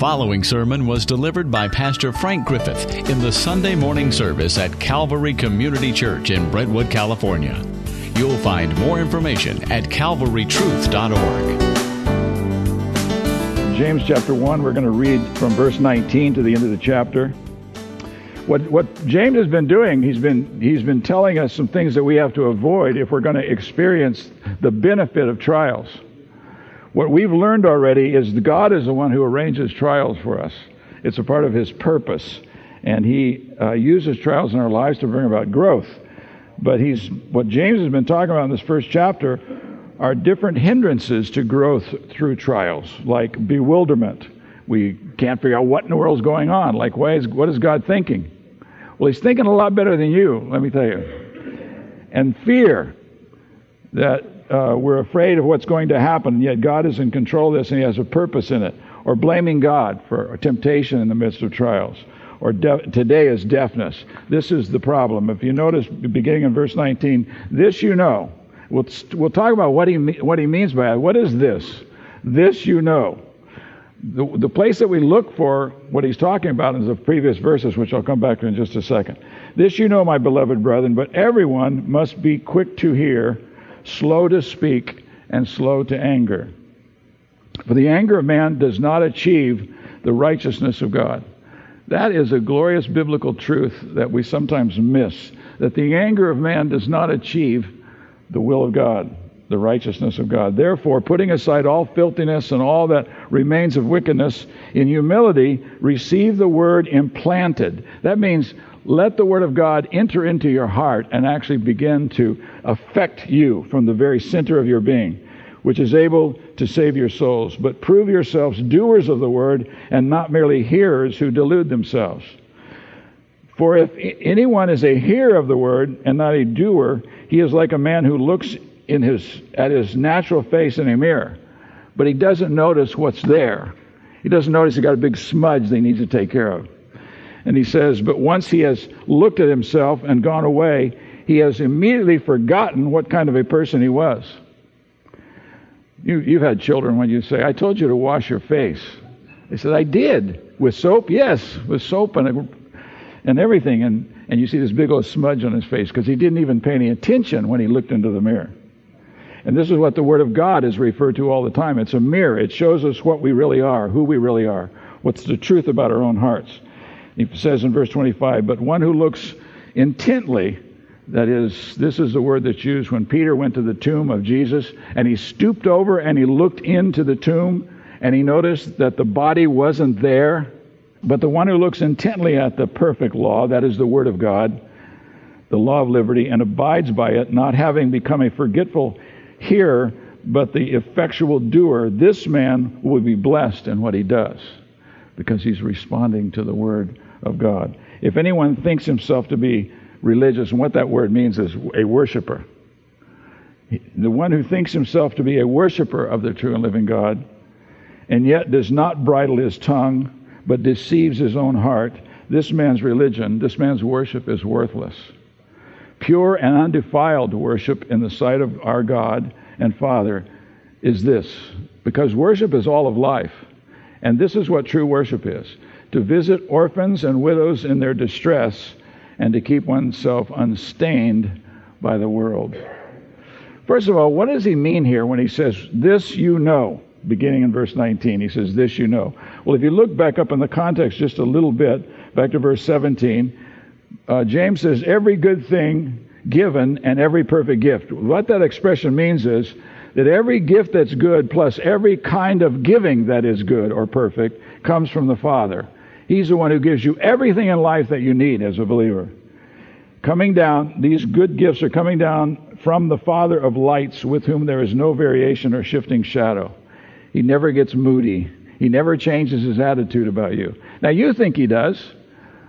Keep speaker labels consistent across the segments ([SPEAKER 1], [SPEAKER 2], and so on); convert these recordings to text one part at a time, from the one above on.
[SPEAKER 1] following sermon was delivered by Pastor Frank Griffith in the Sunday morning service at Calvary Community Church in Brentwood, California. You'll find more information at calvarytruth.org.
[SPEAKER 2] James chapter 1, we're going to read from verse 19 to the end of the chapter. What, what James has been doing, he's been, he's been telling us some things that we have to avoid if we're going to experience the benefit of trials. What we've learned already is that God is the one who arranges trials for us. It's a part of His purpose, and He uh, uses trials in our lives to bring about growth. But He's what James has been talking about in this first chapter are different hindrances to growth through trials, like bewilderment. We can't figure out what in the world is going on. Like, why is, what is God thinking? Well, He's thinking a lot better than you, let me tell you. And fear that uh, we're afraid of what's going to happen, yet God is in control of this and He has a purpose in it. Or blaming God for temptation in the midst of trials. Or de- today is deafness. This is the problem. If you notice, beginning in verse 19, this you know. We'll, we'll talk about what he, what he means by it. What is this? This you know. The, the place that we look for what he's talking about is the previous verses, which I'll come back to in just a second. This you know, my beloved brethren, but everyone must be quick to hear slow to speak, and slow to anger. For the anger of man does not achieve the righteousness of God. That is a glorious biblical truth that we sometimes miss that the anger of man does not achieve the will of God, the righteousness of God. Therefore, putting aside all filthiness and all that remains of wickedness, in humility receive the word implanted. That means let the Word of God enter into your heart and actually begin to affect you from the very center of your being, which is able to save your souls. But prove yourselves doers of the Word and not merely hearers who delude themselves. For if anyone is a hearer of the Word and not a doer, he is like a man who looks in his, at his natural face in a mirror, but he doesn't notice what's there. He doesn't notice he's got a big smudge that he needs to take care of. And he says, But once he has looked at himself and gone away, he has immediately forgotten what kind of a person he was. You, you've had children when you say, I told you to wash your face. They said, I did. With soap? Yes, with soap and, and everything. And, and you see this big old smudge on his face because he didn't even pay any attention when he looked into the mirror. And this is what the Word of God is referred to all the time. It's a mirror. It shows us what we really are, who we really are, what's the truth about our own hearts. He says in verse 25, but one who looks intently, that is, this is the word that's used when Peter went to the tomb of Jesus and he stooped over and he looked into the tomb and he noticed that the body wasn't there. But the one who looks intently at the perfect law, that is the Word of God, the law of liberty, and abides by it, not having become a forgetful hearer, but the effectual doer, this man will be blessed in what he does because he's responding to the Word of God. If anyone thinks himself to be religious, and what that word means is a worshiper, the one who thinks himself to be a worshiper of the true and living God, and yet does not bridle his tongue, but deceives his own heart, this man's religion, this man's worship is worthless. Pure and undefiled worship in the sight of our God and Father is this, because worship is all of life. And this is what true worship is to visit orphans and widows in their distress and to keep oneself unstained by the world. First of all, what does he mean here when he says, This you know? Beginning in verse 19, he says, This you know. Well, if you look back up in the context just a little bit, back to verse 17, uh, James says, Every good thing given and every perfect gift. What that expression means is that every gift that's good plus every kind of giving that is good or perfect comes from the Father. He's the one who gives you everything in life that you need as a believer. Coming down, these good gifts are coming down from the Father of lights, with whom there is no variation or shifting shadow. He never gets moody. He never changes his attitude about you. Now, you think he does.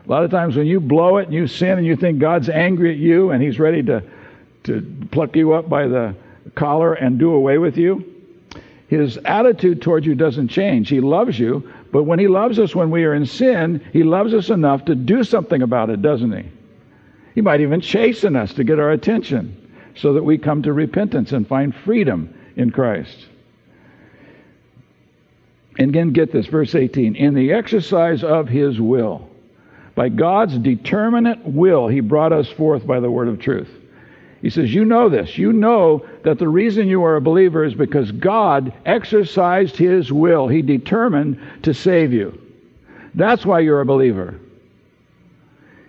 [SPEAKER 2] A lot of times when you blow it and you sin and you think God's angry at you and he's ready to, to pluck you up by the collar and do away with you, his attitude towards you doesn't change. He loves you, but when he loves us when we are in sin, he loves us enough to do something about it, doesn't he? He might even chasten us to get our attention so that we come to repentance and find freedom in Christ. And again, get this, verse 18. In the exercise of his will, by God's determinate will, he brought us forth by the word of truth. He says, You know this. You know that the reason you are a believer is because God exercised his will. He determined to save you. That's why you're a believer.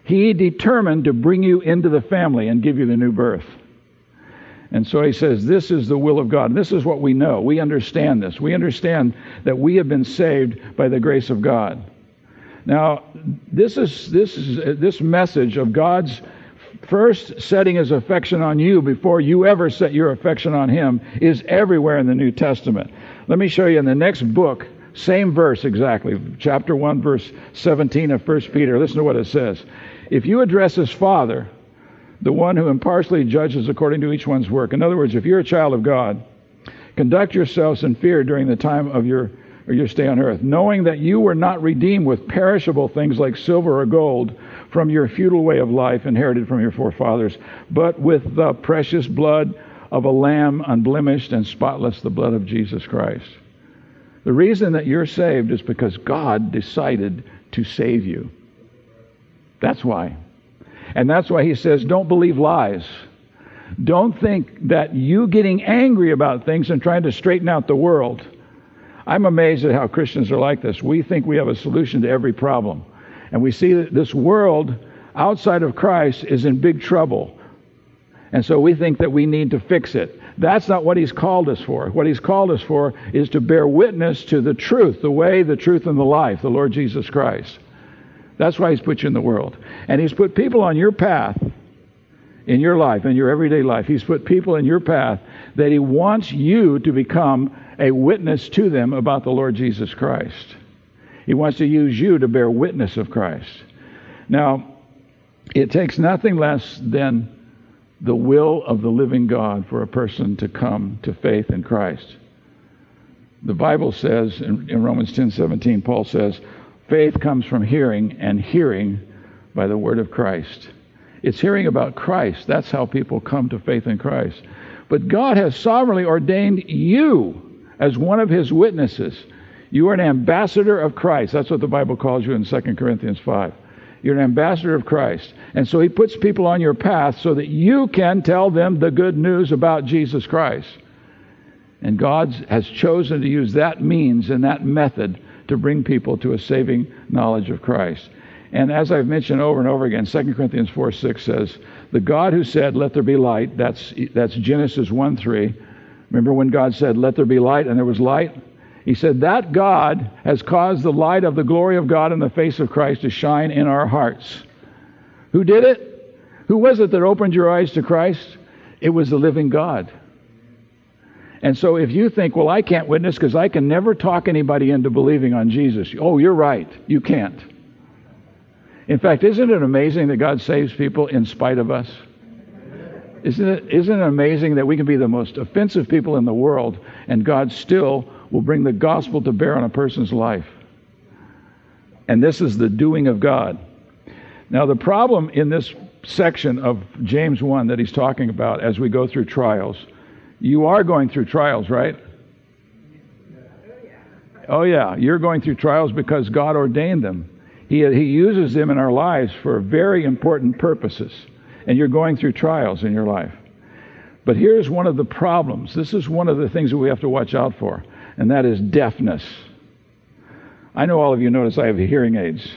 [SPEAKER 2] He determined to bring you into the family and give you the new birth. And so he says, This is the will of God. And this is what we know. We understand this. We understand that we have been saved by the grace of God. Now, this is this is this message of God's first setting his affection on you before you ever set your affection on him is everywhere in the New Testament. Let me show you in the next book, same verse exactly, chapter 1, verse 17 of 1 Peter. Listen to what it says. If you address as Father, the one who impartially judges according to each one's work. In other words, if you're a child of God, conduct yourselves in fear during the time of your or your stay on earth, knowing that you were not redeemed with perishable things like silver or gold from your futile way of life inherited from your forefathers, but with the precious blood of a lamb unblemished and spotless, the blood of Jesus Christ. The reason that you're saved is because God decided to save you. That's why. And that's why he says, don't believe lies. Don't think that you getting angry about things and trying to straighten out the world. I'm amazed at how Christians are like this. We think we have a solution to every problem. And we see that this world outside of Christ is in big trouble. And so we think that we need to fix it. That's not what he's called us for. What he's called us for is to bear witness to the truth, the way, the truth, and the life, the Lord Jesus Christ. That's why he's put you in the world. And he's put people on your path in your life, in your everyday life. He's put people in your path that he wants you to become a witness to them about the Lord Jesus Christ. He wants to use you to bear witness of Christ. Now, it takes nothing less than the will of the living God for a person to come to faith in Christ. The Bible says in, in Romans 10:17, Paul says, faith comes from hearing, and hearing by the word of Christ. It's hearing about Christ. That's how people come to faith in Christ. But God has sovereignly ordained you as one of his witnesses. You are an ambassador of Christ. That's what the Bible calls you in 2 Corinthians 5. You're an ambassador of Christ. And so he puts people on your path so that you can tell them the good news about Jesus Christ. And God has chosen to use that means and that method to bring people to a saving knowledge of Christ. And as I've mentioned over and over again, 2 Corinthians 4 6 says, The God who said, Let there be light, that's, that's Genesis 1 3. Remember when God said, Let there be light, and there was light? He said, That God has caused the light of the glory of God in the face of Christ to shine in our hearts. Who did it? Who was it that opened your eyes to Christ? It was the living God. And so if you think, well, I can't witness because I can never talk anybody into believing on Jesus, oh, you're right. You can't. In fact, isn't it amazing that God saves people in spite of us? Isn't it, isn't it amazing that we can be the most offensive people in the world and God still will bring the gospel to bear on a person's life. And this is the doing of God. Now, the problem in this section of James 1 that he's talking about as we go through trials, you are going through trials, right? Oh, yeah, you're going through trials because God ordained them. He, he uses them in our lives for very important purposes. And you're going through trials in your life. But here's one of the problems. This is one of the things that we have to watch out for and that is deafness. I know all of you notice I have hearing aids.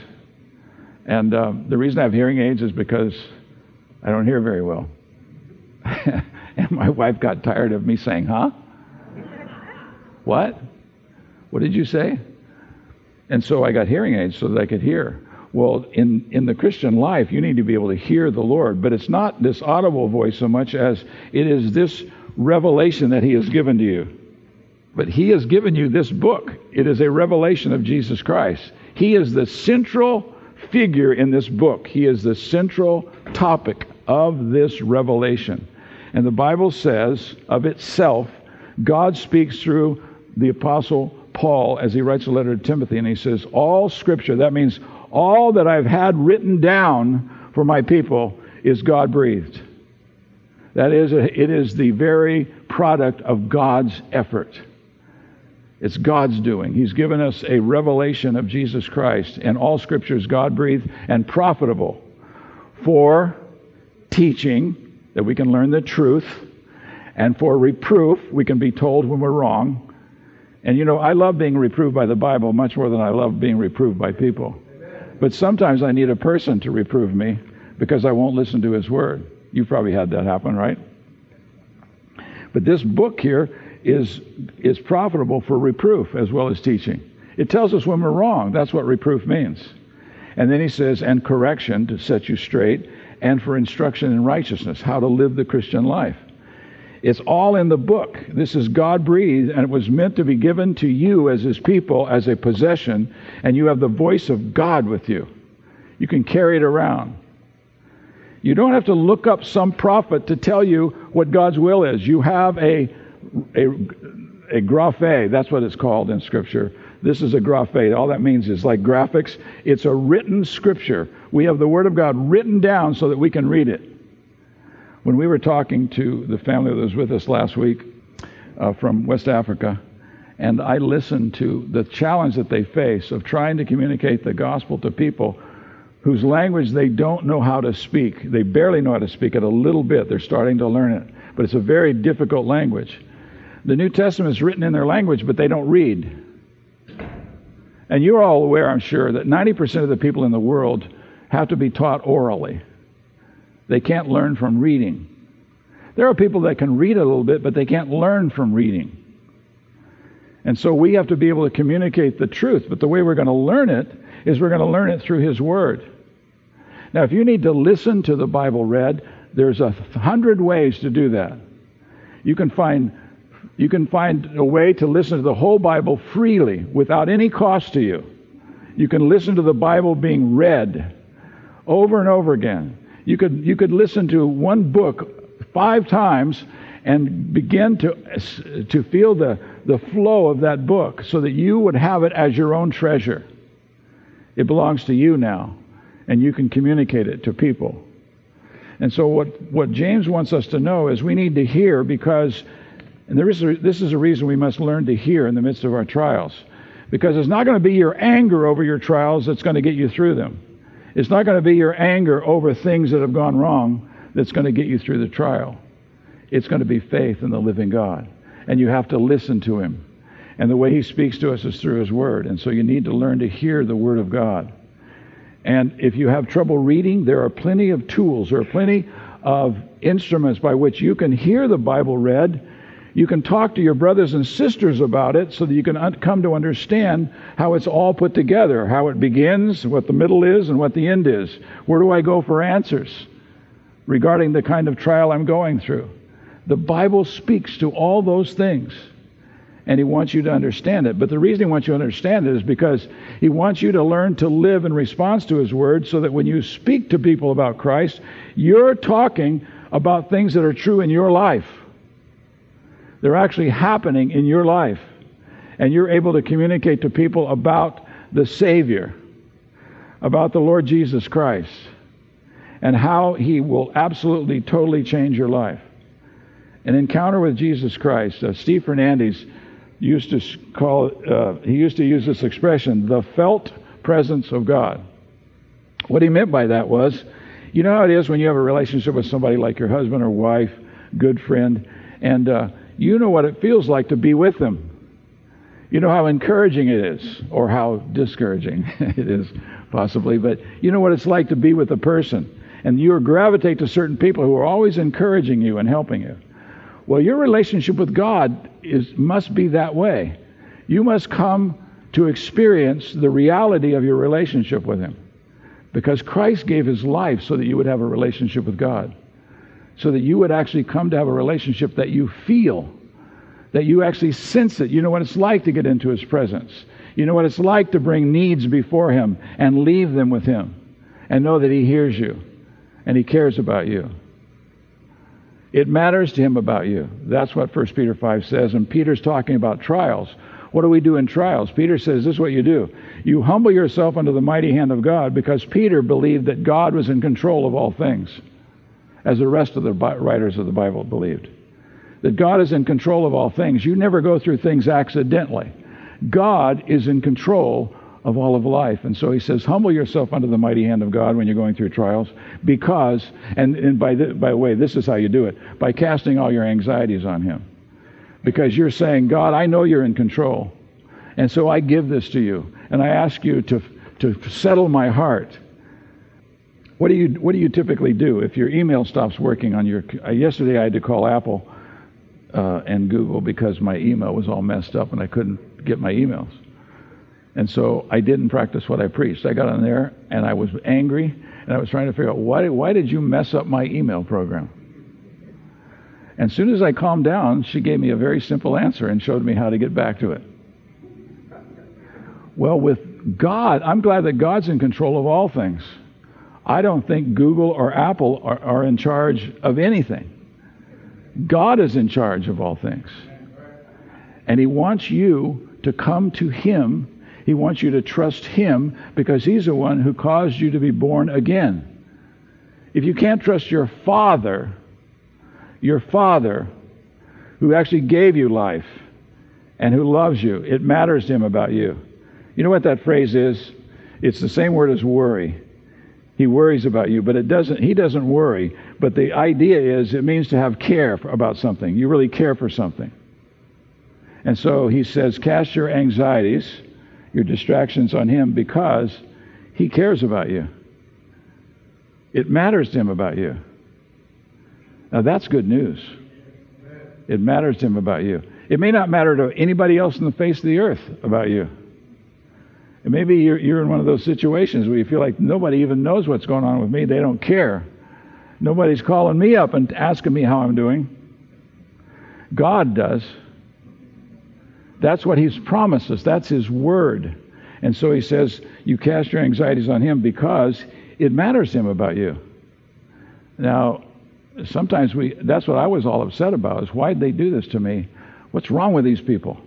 [SPEAKER 2] And um, the reason I have hearing aids is because I don't hear very well. and my wife got tired of me saying, huh? what? What did you say? And so I got hearing aids so that I could hear. Well, in, in the Christian life, you need to be able to hear the Lord, but it's not this audible voice so much as it is this revelation that He has given to you. But He has given you this book. It is a revelation of Jesus Christ. He is the central figure in this book, He is the central topic of this revelation. And the Bible says of itself, God speaks through the Apostle Paul as he writes a letter to Timothy, and he says, All Scripture, that means all that I've had written down for my people, is God breathed. That is, it is the very product of God's effort. It's God's doing. He's given us a revelation of Jesus Christ, and all scripture is God breathed and profitable for teaching, that we can learn the truth, and for reproof, we can be told when we're wrong. And you know, I love being reproved by the Bible much more than I love being reproved by people. But sometimes I need a person to reprove me because I won't listen to his word. You've probably had that happen, right? But this book here is, is profitable for reproof as well as teaching. It tells us when we're wrong. That's what reproof means. And then he says, and correction to set you straight, and for instruction in righteousness, how to live the Christian life. It's all in the book. This is God breathed, and it was meant to be given to you as His people as a possession, and you have the voice of God with you. You can carry it around. You don't have to look up some prophet to tell you what God's will is. You have a, a, a graphe, that's what it's called in Scripture. This is a graphe. All that means is like graphics. It's a written Scripture. We have the Word of God written down so that we can read it. When we were talking to the family that was with us last week uh, from West Africa, and I listened to the challenge that they face of trying to communicate the gospel to people whose language they don't know how to speak. They barely know how to speak it a little bit. They're starting to learn it, but it's a very difficult language. The New Testament is written in their language, but they don't read. And you're all aware, I'm sure, that 90% of the people in the world have to be taught orally. They can't learn from reading. There are people that can read a little bit, but they can't learn from reading. And so we have to be able to communicate the truth. But the way we're going to learn it is we're going to learn it through His Word. Now, if you need to listen to the Bible read, there's a hundred ways to do that. You can find you can find a way to listen to the whole Bible freely without any cost to you. You can listen to the Bible being read over and over again. You could you could listen to one book five times and begin to to feel the the flow of that book so that you would have it as your own treasure. It belongs to you now and you can communicate it to people. And so, what, what James wants us to know is we need to hear because, and there is a, this is a reason we must learn to hear in the midst of our trials. Because it's not going to be your anger over your trials that's going to get you through them. It's not going to be your anger over things that have gone wrong that's going to get you through the trial. It's going to be faith in the living God. And you have to listen to Him. And the way He speaks to us is through His Word. And so you need to learn to hear the Word of God. And if you have trouble reading, there are plenty of tools, there are plenty of instruments by which you can hear the Bible read. You can talk to your brothers and sisters about it so that you can un- come to understand how it's all put together, how it begins, what the middle is, and what the end is. Where do I go for answers regarding the kind of trial I'm going through? The Bible speaks to all those things and he wants you to understand it. But the reason he wants you to understand it is because he wants you to learn to live in response to his word so that when you speak to people about Christ, you're talking about things that are true in your life. They're actually happening in your life. And you're able to communicate to people about the Savior, about the Lord Jesus Christ, and how he will absolutely, totally change your life. An encounter with Jesus Christ. Uh, Steve Fernandes used to call uh, he used to use this expression, the felt presence of God. What he meant by that was, you know how it is when you have a relationship with somebody like your husband or wife, good friend, and uh, you know what it feels like to be with them. You know how encouraging it is, or how discouraging it is, possibly, but you know what it's like to be with a person. And you gravitate to certain people who are always encouraging you and helping you. Well, your relationship with God is, must be that way. You must come to experience the reality of your relationship with Him. Because Christ gave His life so that you would have a relationship with God. So that you would actually come to have a relationship that you feel, that you actually sense it. You know what it's like to get into His presence. You know what it's like to bring needs before Him and leave them with Him and know that He hears you and He cares about you. It matters to him about you. That's what 1 Peter 5 says. And Peter's talking about trials. What do we do in trials? Peter says this is what you do. You humble yourself under the mighty hand of God because Peter believed that God was in control of all things, as the rest of the writers of the Bible believed. That God is in control of all things. You never go through things accidentally. God is in control of all of life. And so he says, humble yourself under the mighty hand of God when you're going through trials, because, and, and by, the, by the way, this is how you do it by casting all your anxieties on him. Because you're saying, God, I know you're in control. And so I give this to you. And I ask you to, to settle my heart. What do you What do you typically do if your email stops working on your? Uh, yesterday I had to call Apple uh, and Google because my email was all messed up and I couldn't get my emails. And so I didn't practice what I preached. I got on there and I was angry and I was trying to figure out why why did you mess up my email program? And as soon as I calmed down, she gave me a very simple answer and showed me how to get back to it. Well, with God, I'm glad that God's in control of all things. I don't think Google or Apple are, are in charge of anything. God is in charge of all things. And He wants you to come to Him. He wants you to trust Him because He's the one who caused you to be born again. If you can't trust your Father, your Father, who actually gave you life and who loves you, it matters to Him about you. You know what that phrase is? It's the same word as worry. He worries about you, but it doesn't, he doesn't worry. But the idea is it means to have care about something. You really care for something. And so he says, cast your anxieties, your distractions on him because he cares about you. It matters to him about you. Now that's good news. It matters to him about you. It may not matter to anybody else in the face of the earth about you. And maybe you're, you're in one of those situations where you feel like nobody even knows what's going on with me. They don't care. Nobody's calling me up and asking me how I'm doing. God does. That's what He's promised us. That's His word. And so He says, You cast your anxieties on Him because it matters Him about you. Now, sometimes we, that's what I was all upset about, is why'd they do this to me? What's wrong with these people?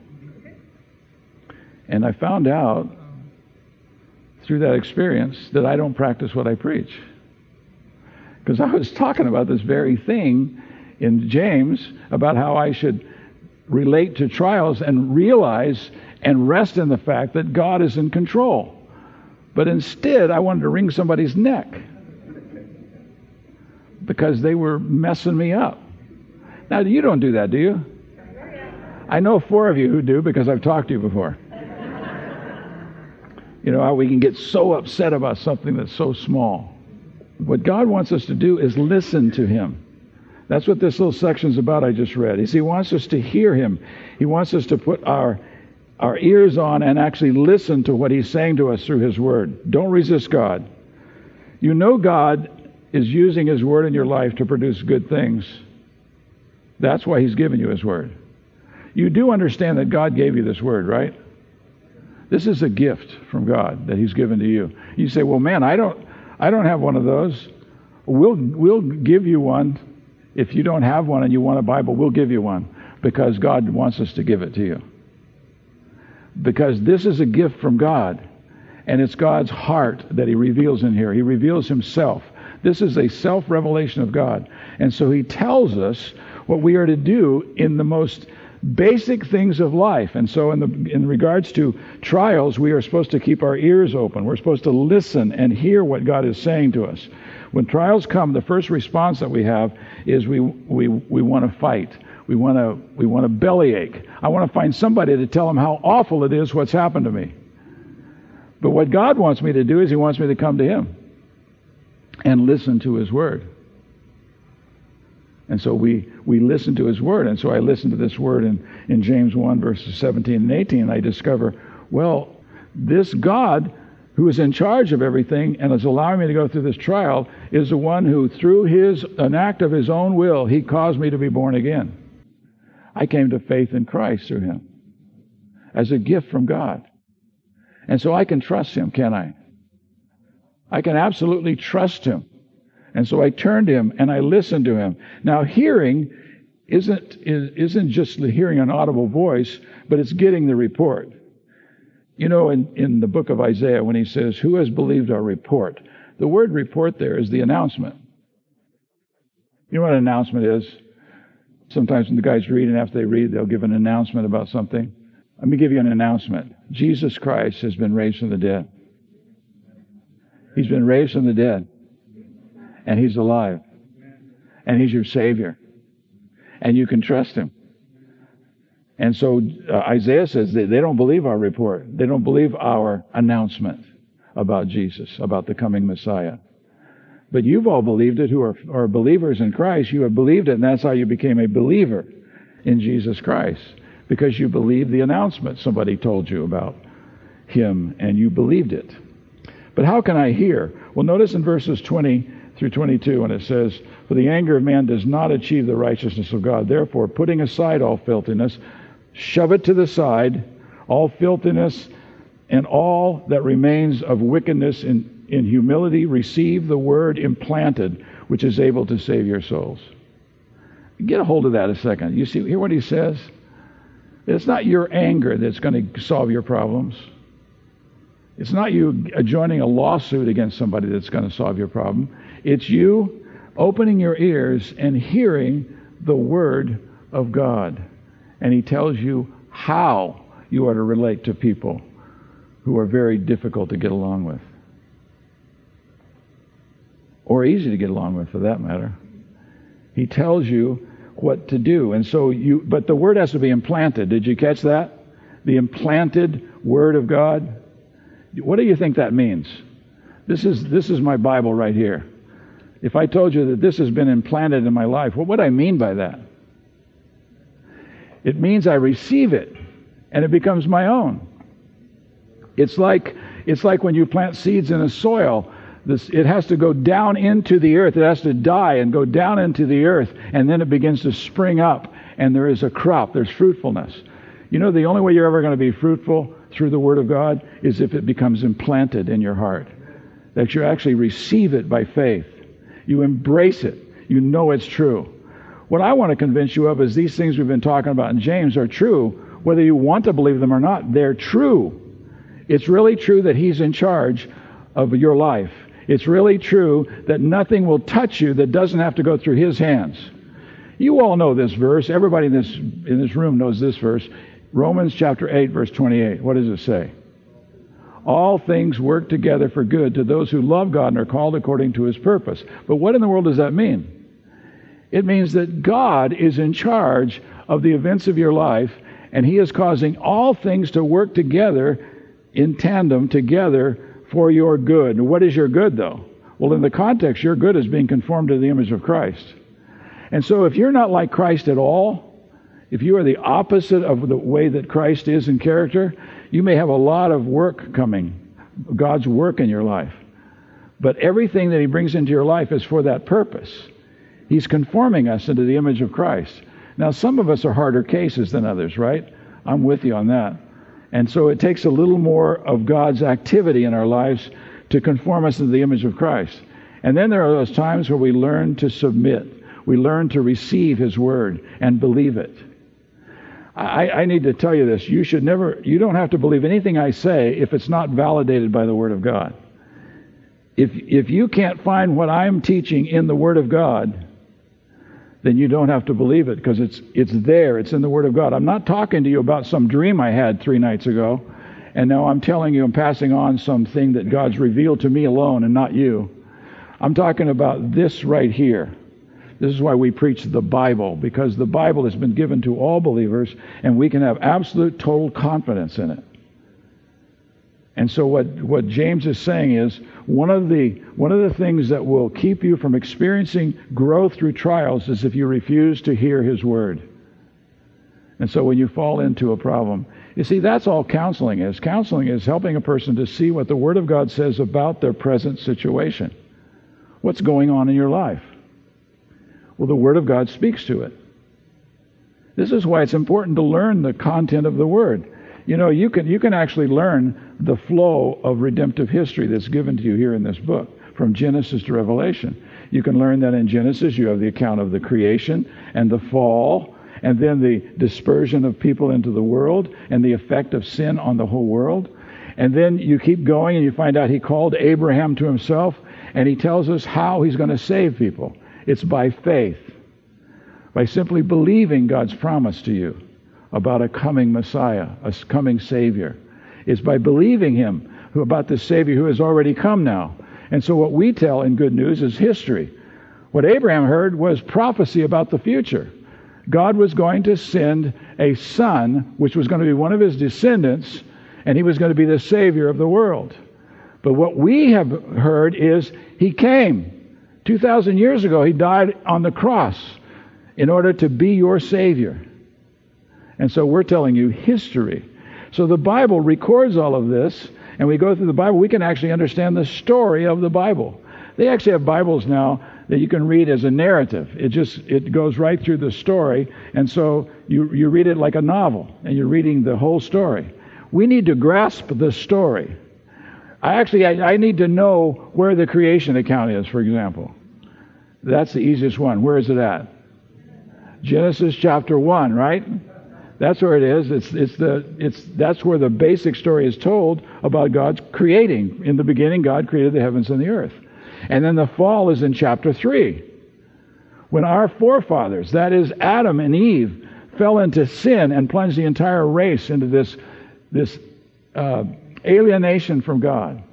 [SPEAKER 2] And I found out through that experience that I don't practice what I preach. Because I was talking about this very thing in James about how I should relate to trials and realize and rest in the fact that God is in control. But instead, I wanted to wring somebody's neck because they were messing me up. Now, you don't do that, do you? I know four of you who do because I've talked to you before. You know, how we can get so upset about something that's so small. What God wants us to do is listen to Him. That's what this little section is about I just read. Is He wants us to hear Him. He wants us to put our our ears on and actually listen to what He's saying to us through His Word. Don't resist God. You know God is using His Word in your life to produce good things. That's why He's given you His Word. You do understand that God gave you this Word, right? This is a gift from God that He's given to you. You say, "Well, man, I don't, I don't have one of those." We'll we'll give you one. If you don't have one and you want a Bible, we'll give you one because God wants us to give it to you. Because this is a gift from God, and it's God's heart that He reveals in here. He reveals Himself. This is a self revelation of God. And so He tells us what we are to do in the most basic things of life. And so, in, the, in regards to trials, we are supposed to keep our ears open. We're supposed to listen and hear what God is saying to us. When trials come, the first response that we have is we, we, we want to fight. We want to we want to bellyache. I want to find somebody to tell them how awful it is what's happened to me. But what God wants me to do is He wants me to come to Him and listen to His word. And so we, we listen to his word. And so I listen to this word in, in James 1, verses 17 and 18, and I discover, well, this God who is in charge of everything and is allowing me to go through this trial is the one who, through his an act of his own will, he caused me to be born again. I came to faith in Christ through him as a gift from God. And so I can trust him, can I? I can absolutely trust him. And so I turned to him and I listened to him. Now, hearing isn't, isn't just hearing an audible voice, but it's getting the report. You know, in, in the book of Isaiah, when he says, Who has believed our report? The word report there is the announcement. You know what an announcement is? Sometimes when the guys read, and after they read, they'll give an announcement about something. Let me give you an announcement. Jesus Christ has been raised from the dead. He's been raised from the dead. And He's alive. And He's your Savior. And you can trust Him. And so uh, Isaiah says they, don't believe our report. They don't believe our announcement about Jesus, about the coming Messiah. But you've all believed it who are, are believers in Christ. You have believed it, and that's how you became a believer in Jesus Christ. Because you believed the announcement somebody told you about him, and you believed it. But how can I hear? Well, notice in verses 20 through 22 when it says, For the anger of man does not achieve the righteousness of God. Therefore, putting aside all filthiness, shove it to the side, all filthiness and all that remains of wickedness in, in humility, receive the word implanted, which is able to save your souls. Get a hold of that a second. You see, hear what he says? It's not your anger that's going to solve your problems. It's not you joining a lawsuit against somebody that's going to solve your problem. It's you opening your ears and hearing the word of God and he tells you how you are to relate to people who are very difficult to get along with. Or easy to get along with, for that matter. He tells you what to do. And so you, but the word has to be implanted. Did you catch that? The implanted word of God. What do you think that means? This is, this is my Bible right here. If I told you that this has been implanted in my life, what would I mean by that? It means I receive it and it becomes my own. It's like, it's like when you plant seeds in a soil. This, it has to go down into the earth. It has to die and go down into the earth, and then it begins to spring up, and there is a crop. There's fruitfulness. You know, the only way you're ever going to be fruitful through the Word of God is if it becomes implanted in your heart. That you actually receive it by faith. You embrace it. You know it's true. What I want to convince you of is these things we've been talking about in James are true, whether you want to believe them or not. They're true. It's really true that He's in charge of your life. It's really true that nothing will touch you that doesn't have to go through His hands. You all know this verse. Everybody in this, in this room knows this verse. Romans chapter 8, verse 28. What does it say? All things work together for good to those who love God and are called according to His purpose. But what in the world does that mean? It means that God is in charge of the events of your life, and He is causing all things to work together in tandem, together for your good. What is your good, though? Well, in the context, your good is being conformed to the image of Christ. And so, if you're not like Christ at all, if you are the opposite of the way that Christ is in character, you may have a lot of work coming, God's work in your life. But everything that He brings into your life is for that purpose. He's conforming us into the image of Christ. Now, some of us are harder cases than others, right? I'm with you on that. And so it takes a little more of God's activity in our lives to conform us into the image of Christ. And then there are those times where we learn to submit. We learn to receive His Word and believe it. I, I, need to tell you this. You should never, you don't have to believe anything I say if it's not validated by the Word of God. If, if you can't find what I'm teaching in the Word of God, then you don't have to believe it because it's it's there. It's in the Word of God. I'm not talking to you about some dream I had three nights ago, and now I'm telling you I'm passing on something that God's revealed to me alone and not you. I'm talking about this right here. This is why we preach the Bible, because the Bible has been given to all believers, and we can have absolute total confidence in it. And so what, what James is saying is one of the one of the things that will keep you from experiencing growth through trials is if you refuse to hear his word. And so when you fall into a problem, you see that's all counseling is. Counseling is helping a person to see what the word of God says about their present situation. What's going on in your life? Well, the word of God speaks to it. This is why it's important to learn the content of the word. You know, you can you can actually learn the flow of redemptive history that's given to you here in this book, from Genesis to Revelation. You can learn that in Genesis you have the account of the creation and the fall, and then the dispersion of people into the world and the effect of sin on the whole world. And then you keep going and you find out he called Abraham to himself and he tells us how he's going to save people. It's by faith, by simply believing God's promise to you. about a coming Messiah, a coming Savior. It's by believing Him about the Savior who has already come now. And so what we tell in good news is history. What Abraham heard was prophecy about the future. God was going to send a son, which was going to be one of his descendants, and he was going to be the Savior of the world. But what we have heard is he came. 2,000 years ago, he died on the cross in order to be your Savior. And so we're telling you history. So the Bible records all of this, and we go through the Bible, we can actually understand the story of the Bible. They actually have Bibles now that you can read as a narrative. It just it goes right through the story, and so you you read it like a novel, and you're reading the whole story. We need to grasp the story. I actually I, I need to know where the creation account is, for example. That's the easiest one. Where is it at? Genesis chapter one, right? That's where it is. It's, it's the, it's, that's where the basic story is told about God's creating. In the beginning, God created the heavens and the earth. And then the fall is in chapter 3. When our forefathers, that is Adam and Eve, fell into sin and plunged the entire race into this, this uh, alienation from God.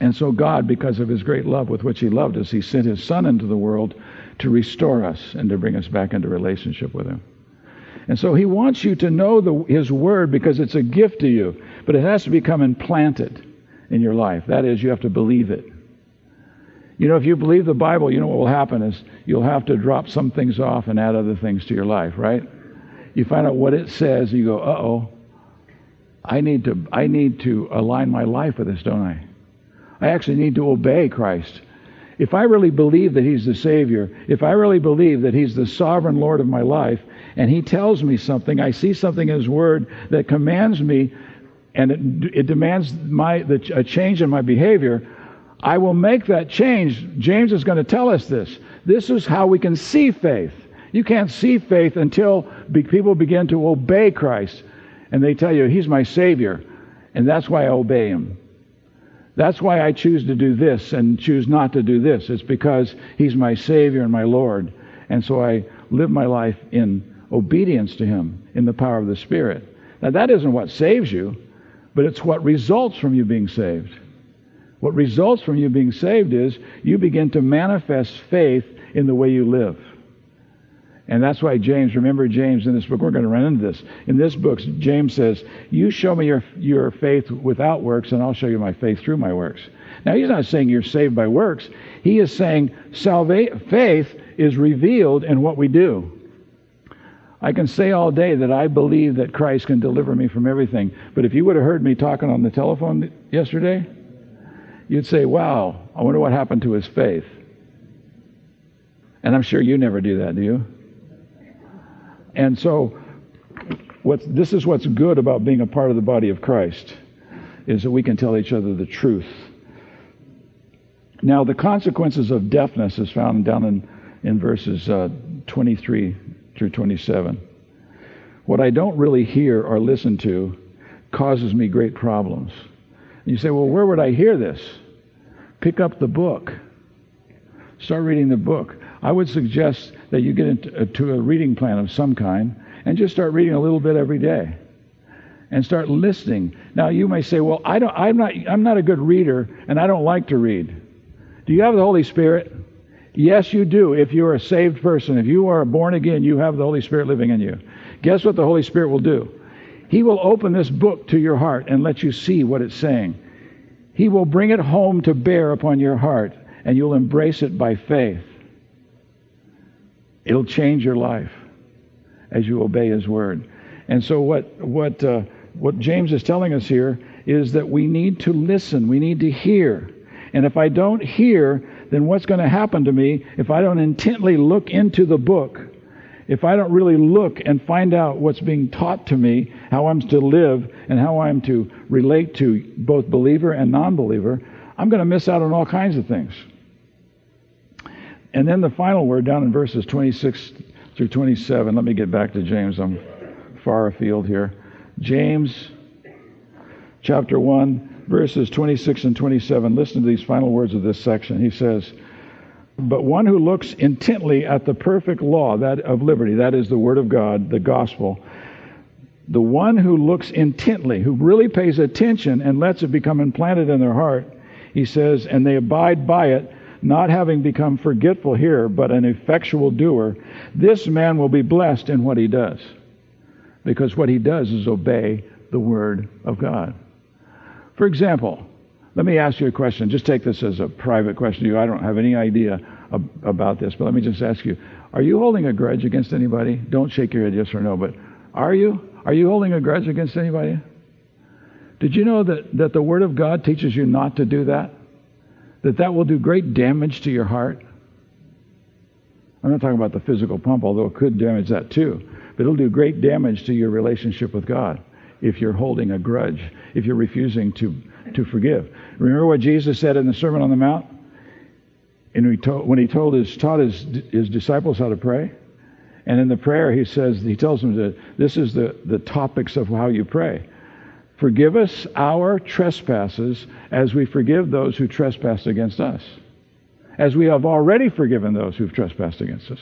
[SPEAKER 2] And so, God, because of his great love with which he loved us, he sent his Son into the world to restore us and to bring us back into relationship with him. And so, he wants you to know the, his word because it's a gift to you, but it has to become implanted in your life. That is, you have to believe it. You know, if you believe the Bible, you know what will happen is you'll have to drop some things off and add other things to your life, right? You find out what it says, you go, uh oh, I need to I need to align my life with this, don't I? I actually need to obey Christ. If I really believe that He's the Savior, if I really believe that He's the sovereign Lord of my life, and He tells me something, I see something in His Word that commands me, and it, it demands my the, a change in my behavior, I will make that change. James is going to tell us this. This is how we can see faith. You can't see faith until people begin to obey Christ, and they tell you, He's my Savior, and that's why I obey Him. That's why I choose to do this and choose not to do this. It's because He's my Savior and my Lord. And so I live my life in obedience to Him in the power of the Spirit. Now, that isn't what saves you, but it's what results from you being saved. What results from you being saved is you begin to manifest faith in the way you live. And that's why James, remember James in this book, we're going to run into this. In this book, James says, You show me your, your faith without works, and I'll show you my faith through my works. Now, he's not saying you're saved by works. He is saying salva- faith is revealed in what we do. I can say all day that I believe that Christ can deliver me from everything. But if you would have heard me talking on the telephone yesterday, you'd say, Wow, I wonder what happened to his faith. And I'm sure you never do that, do you? And so, this is what's good about being a part of the body of Christ, is that we can tell each other the truth. Now, the consequences of deafness is found down in, in verses uh, 23 through 27. What I don't really hear or listen to causes me great problems. And you say, well, where would I hear this? Pick up the book. Start reading the book. I would suggest that you get into uh, a reading plan of some kind and just start reading a little bit every day and start listening. Now you may say, "Well, I don't I'm not I'm not a good reader and I don't like to read." Do you have the Holy Spirit? Yes, you do. If you're a saved person, if you are born again, you have the Holy Spirit living in you. Guess what the Holy Spirit will do? He will open this book to your heart and let you see what it's saying. He will bring it home to bear upon your heart, and you'll embrace it by faith. It'll change your life as you obey His word. And so, what what uh, what James is telling us here is that we need to listen. We need to hear. And if I don't hear, then what's going to happen to me if I don't intently look into the book? If I don't really look and find out what's being taught to me, how I'm to live, and how I'm to relate to both believer and non believer, I'm going to miss out on all kinds of things. And then the final word down in verses 26 through 27. Let me get back to James. I'm far afield here. James chapter 1, verses 26 and 27. Listen to these final words of this section. He says, But one who looks intently at the perfect law that of liberty, that is the word of God, the gospel, The one who looks intently, who really pays attention and lets it become implanted in their heart, he says, and they abide by it, not having become forgetful here, but an effectual doer, this man will be blessed in what he does. Because what he does is obey the word of God. For example, let me ask you a question. Just take this as a private question to you. I don't have any idea ab- about this, but let me just ask you Are you holding a grudge against anybody? Don't shake your head yes or no, but are you? Are you holding a grudge against anybody? Did you know that, that the Word of God teaches you not to do that? That that will do great damage to your heart? I'm not talking about the physical pump, although it could damage that too. But it'll do great damage to your relationship with God if you're holding a grudge, if you're refusing to, to forgive. Remember what Jesus said in the Sermon on the Mount? And he told, when he told his, taught his, his disciples how to pray? And in the prayer, he says, he tells them that this is the, the topics of how you pray. Forgive us our trespasses as we forgive those who trespass against us, as we have already forgiven those who've trespassed against us.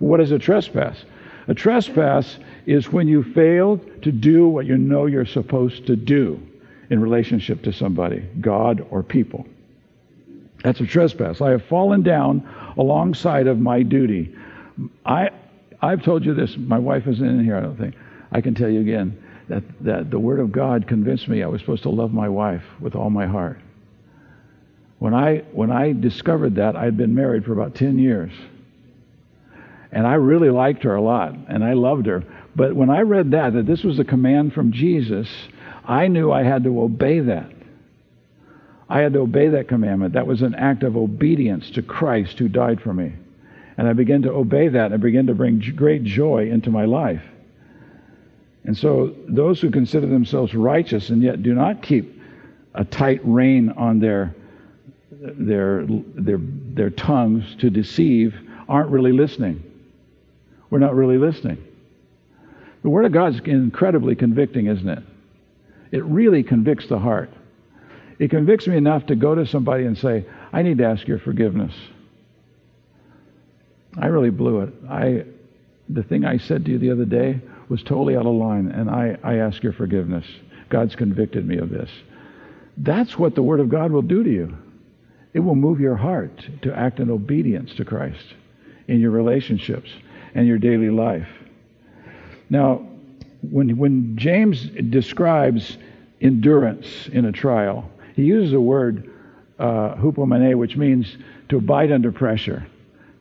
[SPEAKER 2] What is a trespass? A trespass is when you fail to do what you know you're supposed to do in relationship to somebody, God or people. That's a trespass. I have fallen down alongside of my duty. I, I've told you this. My wife isn't in here, I don't think. I can tell you again that, that the Word of God convinced me I was supposed to love my wife with all my heart. When I, when I discovered that, I'd been married for about 10 years. And I really liked her a lot, and I loved her. But when I read that, that this was a command from Jesus, I knew I had to obey that. I had to obey that commandment. That was an act of obedience to Christ who died for me. And I began to obey that and began to bring great joy into my life. And so those who consider themselves righteous and yet do not keep a tight rein on their their their their tongues to deceive aren't really listening. We're not really listening. The Word of God is incredibly convicting, isn't it? It really convicts the heart. It convicts me enough to go to somebody and say, I need to ask your forgiveness. I really blew it. I, the thing I said to you the other day was totally out of line, and I, I ask your forgiveness. God's convicted me of this. That's what the Word of God will do to you. It will move your heart to act in obedience to Christ in your relationships and your daily life. Now, when, when James describes endurance in a trial, he uses a word, uh, hupomene, which means to abide under pressure,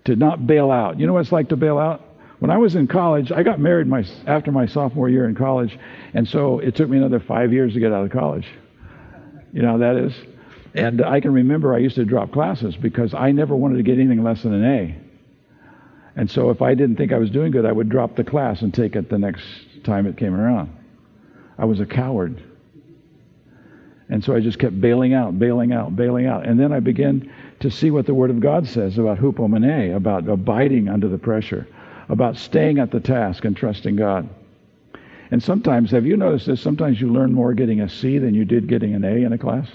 [SPEAKER 2] to not bail out. You know what it's like to bail out? When I was in college, I got married my, after my sophomore year in college, and so it took me another five years to get out of college. You know how that is? And I can remember I used to drop classes because I never wanted to get anything less than an A. And so if I didn't think I was doing good, I would drop the class and take it the next time it came around. I was a coward. And so I just kept bailing out, bailing out, bailing out. And then I began to see what the Word of God says about hupomene, about abiding under the pressure, about staying at the task and trusting God. And sometimes, have you noticed this? Sometimes you learn more getting a C than you did getting an A in a class.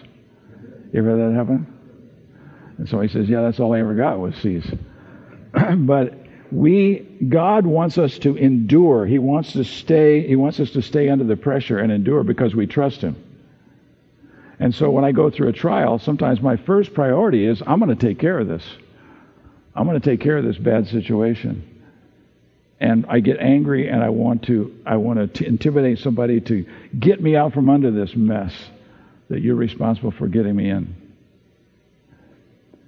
[SPEAKER 2] You ever had that happen? And so he says, Yeah, that's all I ever got was C's. but we God wants us to endure. He wants to stay, He wants us to stay under the pressure and endure because we trust Him. And so when I go through a trial, sometimes my first priority is I'm going to take care of this. I'm going to take care of this bad situation. And I get angry and I want to I want to intimidate somebody to get me out from under this mess that you're responsible for getting me in.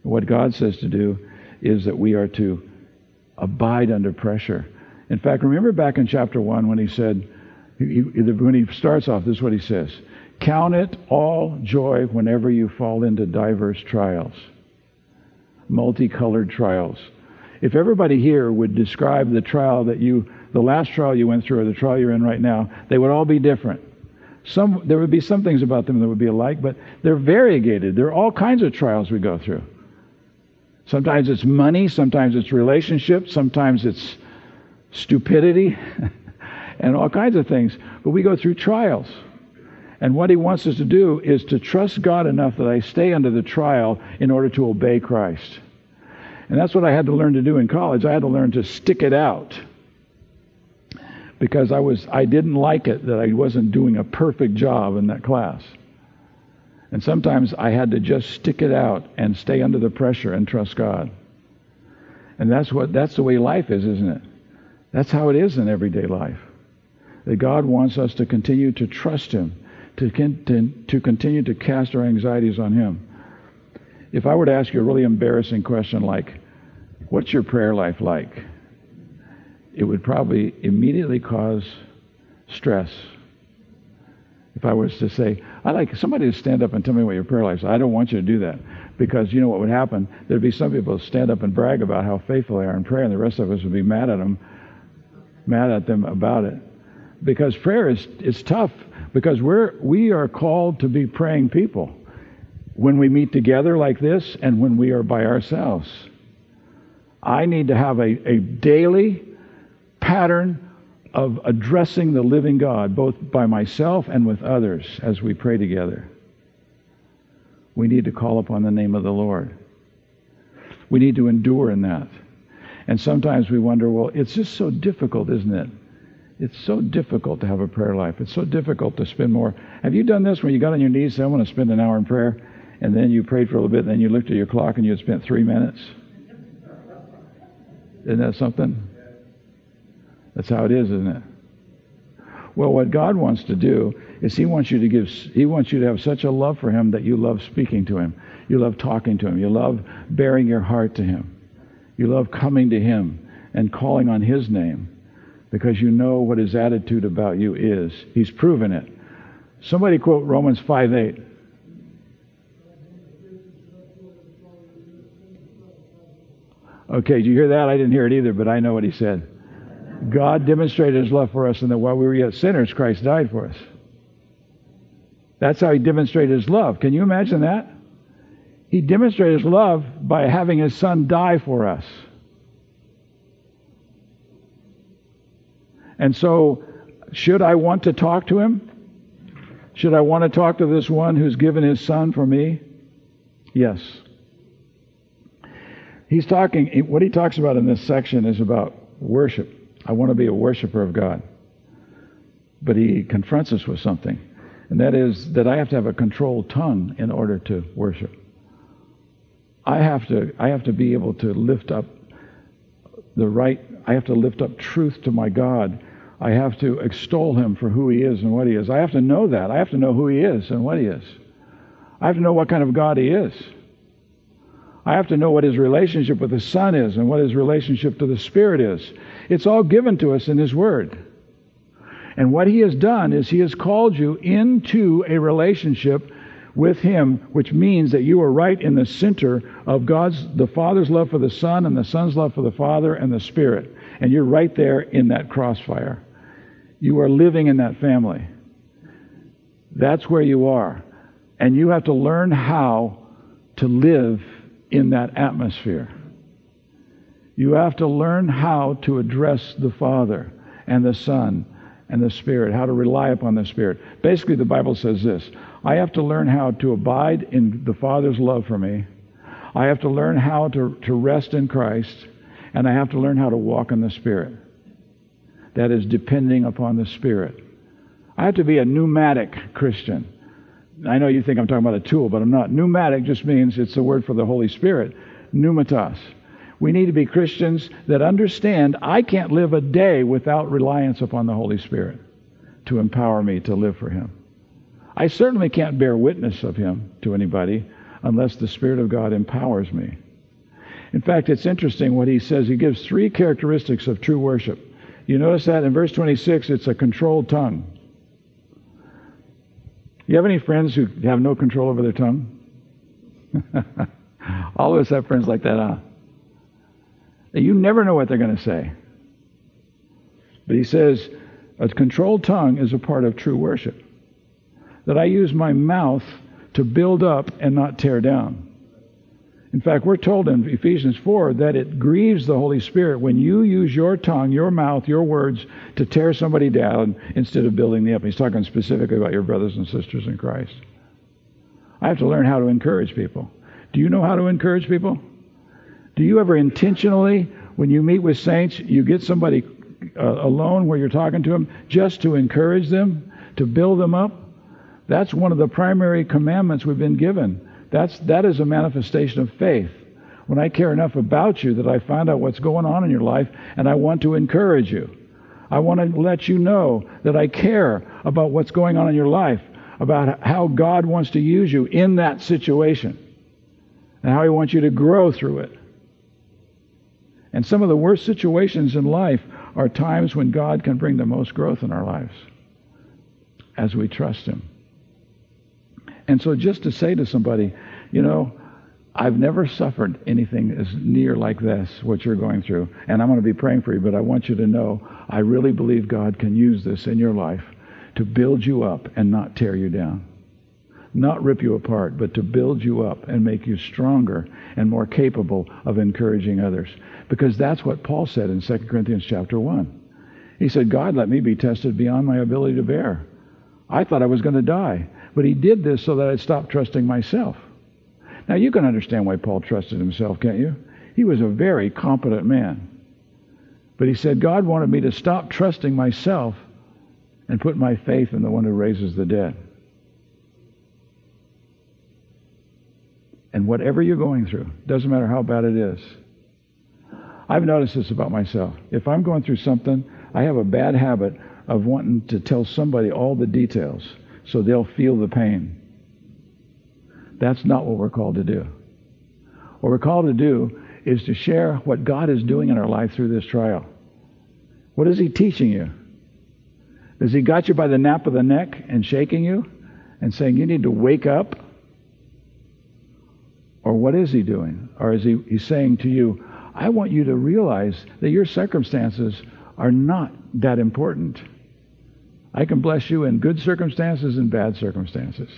[SPEAKER 2] What God says to do is that we are to abide under pressure. In fact, remember back in chapter 1 when he said, when he starts off, this is what he says Count it all joy whenever you fall into diverse trials, multicolored trials. If everybody here would describe the trial that you, the last trial you went through or the trial you're in right now, they would all be different. Some, there would be some things about them that would be alike, but they're variegated. There are all kinds of trials we go through. Sometimes it's money, sometimes it's relationships, sometimes it's stupidity, and all kinds of things. But we go through trials. And what he wants us to do is to trust God enough that I stay under the trial in order to obey Christ. And that's what I had to learn to do in college. I had to learn to stick it out. because I was I didn't like it that I wasn't doing a perfect job in that class. And sometimes I had to just stick it out and stay under the pressure and trust God. And that's what that's the way life is, isn't it? That's how it is in everyday life. That God wants us to continue to trust Him, to, to continue to cast our anxieties on Him. If I were to ask you a really embarrassing question like, What's your prayer life like? It would probably immediately cause stress. If I was to say, I'd like somebody to stand up and tell me what your prayer life is. I don't want you to do that. Because you know what would happen? There'd be some people stand up and brag about how faithful they are in prayer, and the rest of us would be mad at them, mad at them about it. Because prayer is it's tough because we're we are called to be praying people when we meet together like this and when we are by ourselves. I need to have a, a daily pattern of addressing the living God, both by myself and with others as we pray together. We need to call upon the name of the Lord. We need to endure in that. And sometimes we wonder, well, it's just so difficult, isn't it? It's so difficult to have a prayer life. It's so difficult to spend more. Have you done this when you got on your knees, said, I want to spend an hour in prayer, and then you prayed for a little bit, and then you looked at your clock and you had spent three minutes? Isn't that something? That's how it is, isn't it? Well, what God wants to do is He wants you to give, He wants you to have such a love for Him that you love speaking to Him. You love talking to Him. You love baring your heart to Him. You love coming to Him and calling on His name because you know what His attitude about you is. He's proven it. Somebody quote Romans 5 8. Okay, did you hear that? I didn't hear it either, but I know what he said. God demonstrated his love for us, and that while we were yet sinners, Christ died for us. That's how he demonstrated his love. Can you imagine that? He demonstrated his love by having his son die for us. And so, should I want to talk to him? Should I want to talk to this one who's given his son for me? Yes. He's talking, what he talks about in this section is about worship. I want to be a worshiper of God. But he confronts us with something, and that is that I have to have a controlled tongue in order to worship. I have to, I have to be able to lift up the right, I have to lift up truth to my God. I have to extol him for who he is and what he is. I have to know that. I have to know who he is and what he is. I have to know what kind of God he is. I have to know what his relationship with the Son is and what his relationship to the Spirit is. It's all given to us in His Word. And what He has done is He has called you into a relationship with Him, which means that you are right in the center of God's, the Father's love for the Son and the Son's love for the Father and the Spirit. And you're right there in that crossfire. You are living in that family. That's where you are. And you have to learn how to live in that atmosphere. You have to learn how to address the Father and the Son and the Spirit, how to rely upon the Spirit. Basically, the Bible says this I have to learn how to abide in the Father's love for me. I have to learn how to, to rest in Christ, and I have to learn how to walk in the Spirit. That is depending upon the Spirit. I have to be a pneumatic Christian. I know you think I'm talking about a tool, but I'm not. Pneumatic just means it's the word for the Holy Spirit. Pneumatos. We need to be Christians that understand I can't live a day without reliance upon the Holy Spirit to empower me to live for Him. I certainly can't bear witness of Him to anybody unless the Spirit of God empowers me. In fact, it's interesting what he says. He gives three characteristics of true worship. You notice that in verse 26, it's a controlled tongue. You have any friends who have no control over their tongue? All of us have friends like that, huh? You never know what they're going to say. But he says, a controlled tongue is a part of true worship. That I use my mouth to build up and not tear down. In fact, we're told in Ephesians 4 that it grieves the Holy Spirit when you use your tongue, your mouth, your words to tear somebody down instead of building them up. He's talking specifically about your brothers and sisters in Christ. I have to learn how to encourage people. Do you know how to encourage people? Do you ever intentionally, when you meet with saints, you get somebody uh, alone where you're talking to them just to encourage them, to build them up. That's one of the primary commandments we've been given. That's, that is a manifestation of faith. When I care enough about you that I find out what's going on in your life and I want to encourage you. I want to let you know that I care about what's going on in your life, about how God wants to use you in that situation, and how He wants you to grow through it. And some of the worst situations in life are times when God can bring the most growth in our lives as we trust Him. And so just to say to somebody, you know, I've never suffered anything as near like this, what you're going through. And I'm going to be praying for you, but I want you to know I really believe God can use this in your life to build you up and not tear you down. Not rip you apart, but to build you up and make you stronger and more capable of encouraging others. Because that's what Paul said in 2 Corinthians chapter 1. He said, God let me be tested beyond my ability to bear. I thought I was going to die. But he did this so that I'd stop trusting myself. Now, you can understand why Paul trusted himself, can't you? He was a very competent man. But he said, God wanted me to stop trusting myself and put my faith in the one who raises the dead. And whatever you're going through, doesn't matter how bad it is. I've noticed this about myself. If I'm going through something, I have a bad habit of wanting to tell somebody all the details so they'll feel the pain. That's not what we're called to do. What we're called to do is to share what God is doing in our life through this trial. What is He teaching you? Has He got you by the nape of the neck and shaking you and saying you need to wake up? Or what is He doing? Or is He he's saying to you, I want you to realize that your circumstances are not that important. I can bless you in good circumstances and bad circumstances.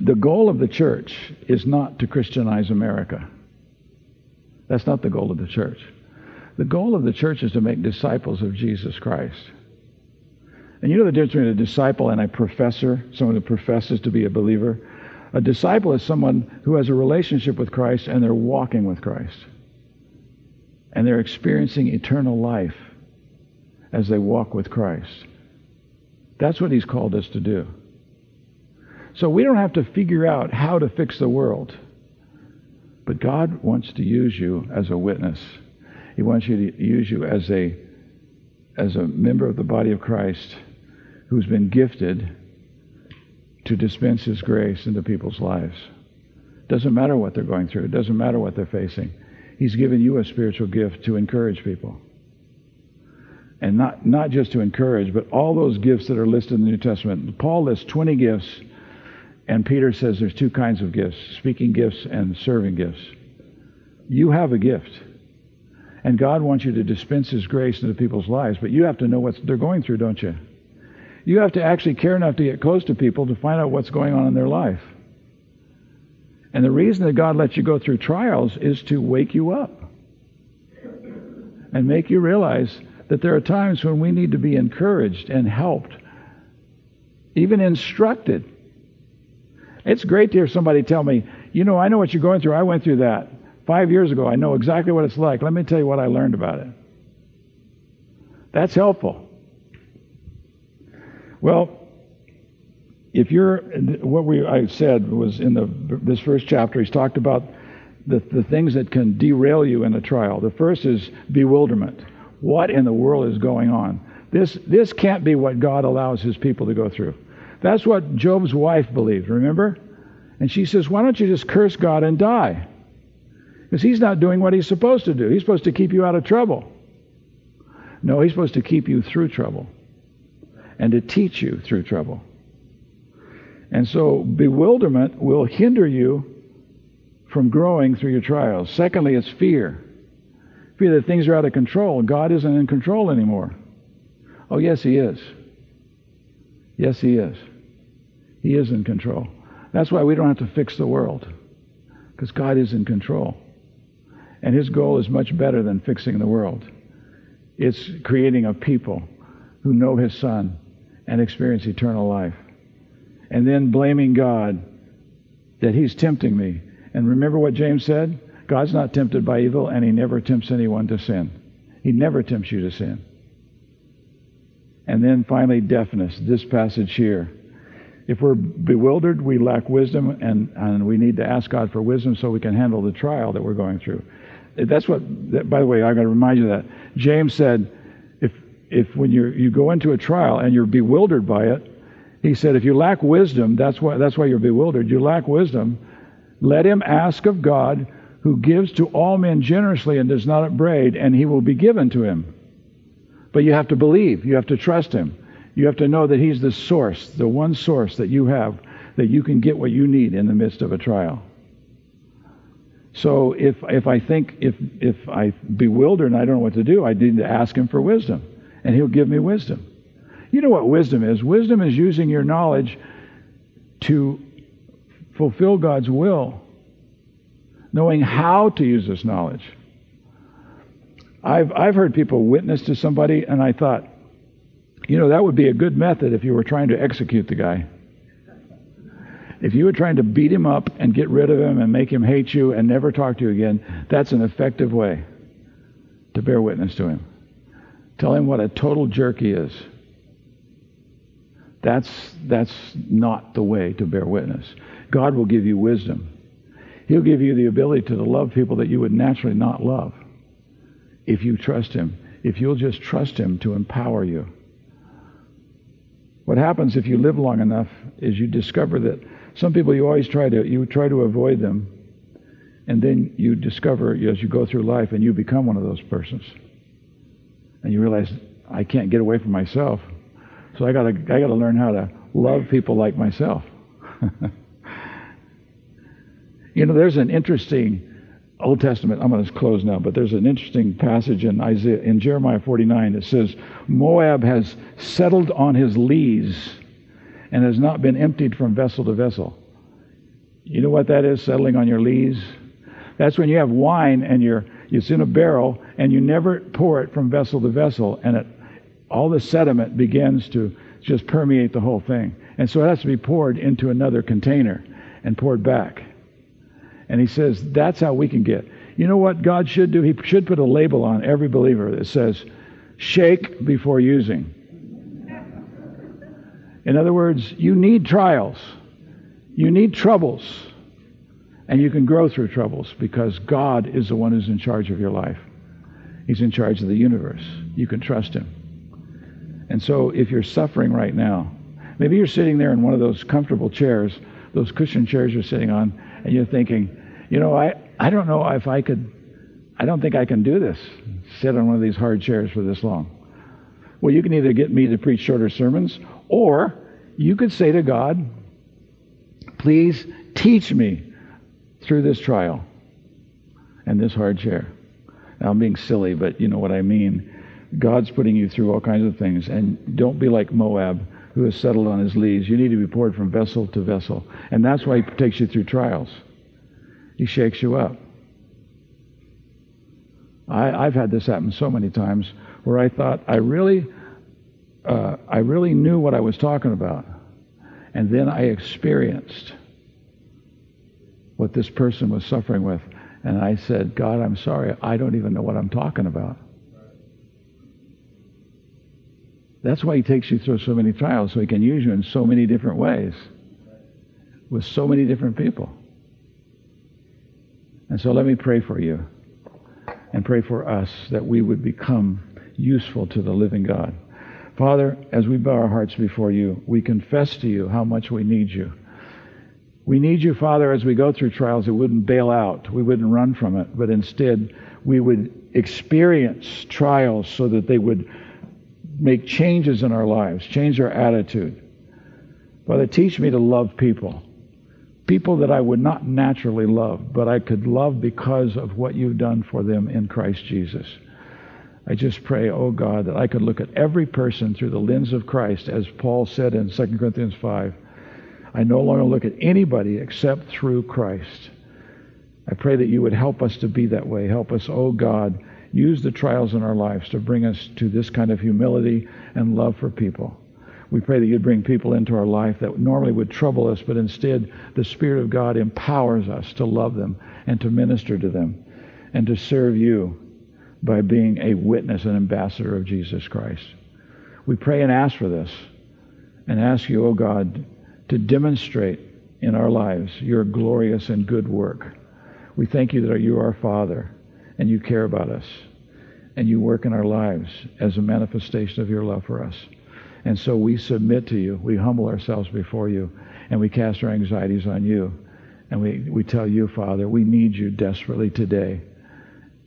[SPEAKER 2] The goal of the church is not to Christianize America. That's not the goal of the church. The goal of the church is to make disciples of Jesus Christ. And you know the difference between a disciple and a professor, someone who professes to be a believer? A disciple is someone who has a relationship with Christ and they're walking with Christ. And they're experiencing eternal life as they walk with Christ. That's what He's called us to do. So we don't have to figure out how to fix the world. But God wants to use you as a witness. He wants you to use you as a as a member of the body of Christ who's been gifted to dispense his grace into people's lives. Doesn't matter what they're going through. It doesn't matter what they're facing. He's given you a spiritual gift to encourage people and not, not just to encourage, but all those gifts that are listed in the New Testament. Paul lists 20 gifts, and Peter says there's two kinds of gifts speaking gifts and serving gifts. You have a gift. And God wants you to dispense His grace into people's lives, but you have to know what they're going through, don't you? You have to actually care enough to get close to people to find out what's going on in their life. And the reason that God lets you go through trials is to wake you up and make you realize that there are times when we need to be encouraged and helped, even instructed. It's great to hear somebody tell me, you know, I know what you're going through. I went through that five years ago. I know exactly what it's like. Let me tell you what I learned about it. That's helpful. Well, if you're what we I said was in the this first chapter, he's talked about the, the things that can derail you in a trial. The first is bewilderment. What in the world is going on? This, this can't be what God allows his people to go through. That's what Job's wife believed, remember? And she says, Why don't you just curse God and die? Because he's not doing what he's supposed to do. He's supposed to keep you out of trouble. No, he's supposed to keep you through trouble and to teach you through trouble. And so bewilderment will hinder you from growing through your trials. Secondly, it's fear fear that things are out of control. God isn't in control anymore. Oh, yes, He is. Yes, He is. He is in control. That's why we don't have to fix the world, because God is in control. And His goal is much better than fixing the world. It's creating a people who know His Son and experience eternal life. And then blaming God that He's tempting me. And remember what James said? God's not tempted by evil, and he never tempts anyone to sin. He never tempts you to sin. And then finally, deafness. This passage here. If we're bewildered, we lack wisdom, and, and we need to ask God for wisdom so we can handle the trial that we're going through. That's what, that, by the way, I got to remind you that. James said, if, if when you you go into a trial and you're bewildered by it, he said, if you lack wisdom, that's why, that's why you're bewildered. You lack wisdom. Let him ask of God, who gives to all men generously and does not upbraid, and he will be given to him. But you have to believe. You have to trust him. You have to know that he's the source, the one source that you have, that you can get what you need in the midst of a trial. So if, if I think, if, if I bewildered and I don't know what to do, I need to ask him for wisdom, and he'll give me wisdom. You know what wisdom is? Wisdom is using your knowledge to fulfill God's will, knowing how to use this knowledge. I've, I've heard people witness to somebody, and I thought, you know, that would be a good method if you were trying to execute the guy. If you were trying to beat him up and get rid of him and make him hate you and never talk to you again, that's an effective way to bear witness to him. Tell him what a total jerk he is. That's, that's not the way to bear witness. God will give you wisdom. He'll give you the ability to love people that you would naturally not love if you trust Him, if you'll just trust Him to empower you. What happens if you live long enough is you discover that some people you always try to you try to avoid them, and then you discover as you go through life and you become one of those persons, and you realize I can't get away from myself. So I gotta I gotta learn how to love people like myself. you know, there's an interesting Old Testament. I'm going to close now, but there's an interesting passage in Isaiah in Jeremiah 49 that says Moab has settled on his lees and has not been emptied from vessel to vessel. You know what that is? Settling on your lees. That's when you have wine and you're it's in a barrel and you never pour it from vessel to vessel and it all the sediment begins to just permeate the whole thing. And so it has to be poured into another container and poured back. And he says that's how we can get. You know what God should do? He should put a label on every believer that says, shake before using. In other words, you need trials, you need troubles, and you can grow through troubles because God is the one who's in charge of your life. He's in charge of the universe. You can trust Him. And so if you're suffering right now, maybe you're sitting there in one of those comfortable chairs, those cushion chairs you're sitting on, and you're thinking, you know, I, I don't know if I could, I don't think I can do this, sit on one of these hard chairs for this long. Well, you can either get me to preach shorter sermons, or you could say to God, please teach me through this trial and this hard chair. Now, I'm being silly, but you know what I mean. God's putting you through all kinds of things. And don't be like Moab, who has settled on his lees. You need to be poured from vessel to vessel. And that's why he takes you through trials. He shakes you up. I, have had this happen so many times where I thought I really, uh, I really knew what I was talking about, and then I experienced what this person was suffering with, and I said, God, I'm sorry, I don't even know what I'm talking about. That's why he takes you through so many trials, so he can use you in so many different ways with so many different people. And so let me pray for you and pray for us that we would become useful to the living God. Father, as we bow our hearts before you, we confess to you how much we need you. We need you, Father, as we go through trials, we wouldn't bail out, we wouldn't run from it, but instead we would experience trials so that they would make changes in our lives, change our attitude. Father, teach me to love people people that I would not naturally love, but I could love because of what you've done for them in Christ Jesus. I just pray, oh God, that I could look at every person through the lens of Christ, as Paul said in 2 Corinthians 5. I no longer look at anybody except through Christ. I pray that you would help us to be that way. Help us, oh God, use the trials in our lives to bring us to this kind of humility and love for people. We pray that you'd bring people into our life that normally would trouble us, but instead the Spirit of God empowers us to love them and to minister to them and to serve you. by being a witness and ambassador of Jesus Christ. We pray and ask for this and ask you, O oh God, to demonstrate in our lives your glorious and good work. We thank you that you are our Father and you care about us and you work in our lives as a manifestation of your love for us. And so we submit to you. We humble ourselves before you and we cast our anxieties on you. And we, we tell you, Father, we need you desperately today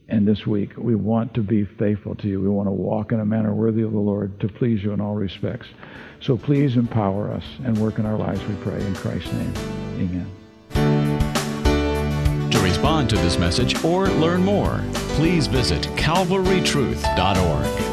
[SPEAKER 2] and this week. We want to be faithful to you. We want to walk in a manner worthy of the Lord to please you in all respects. So please empower us and work in our lives, we pray. In Christ's name, amen.
[SPEAKER 1] To respond to this message or learn more, please visit calvarytruth.org.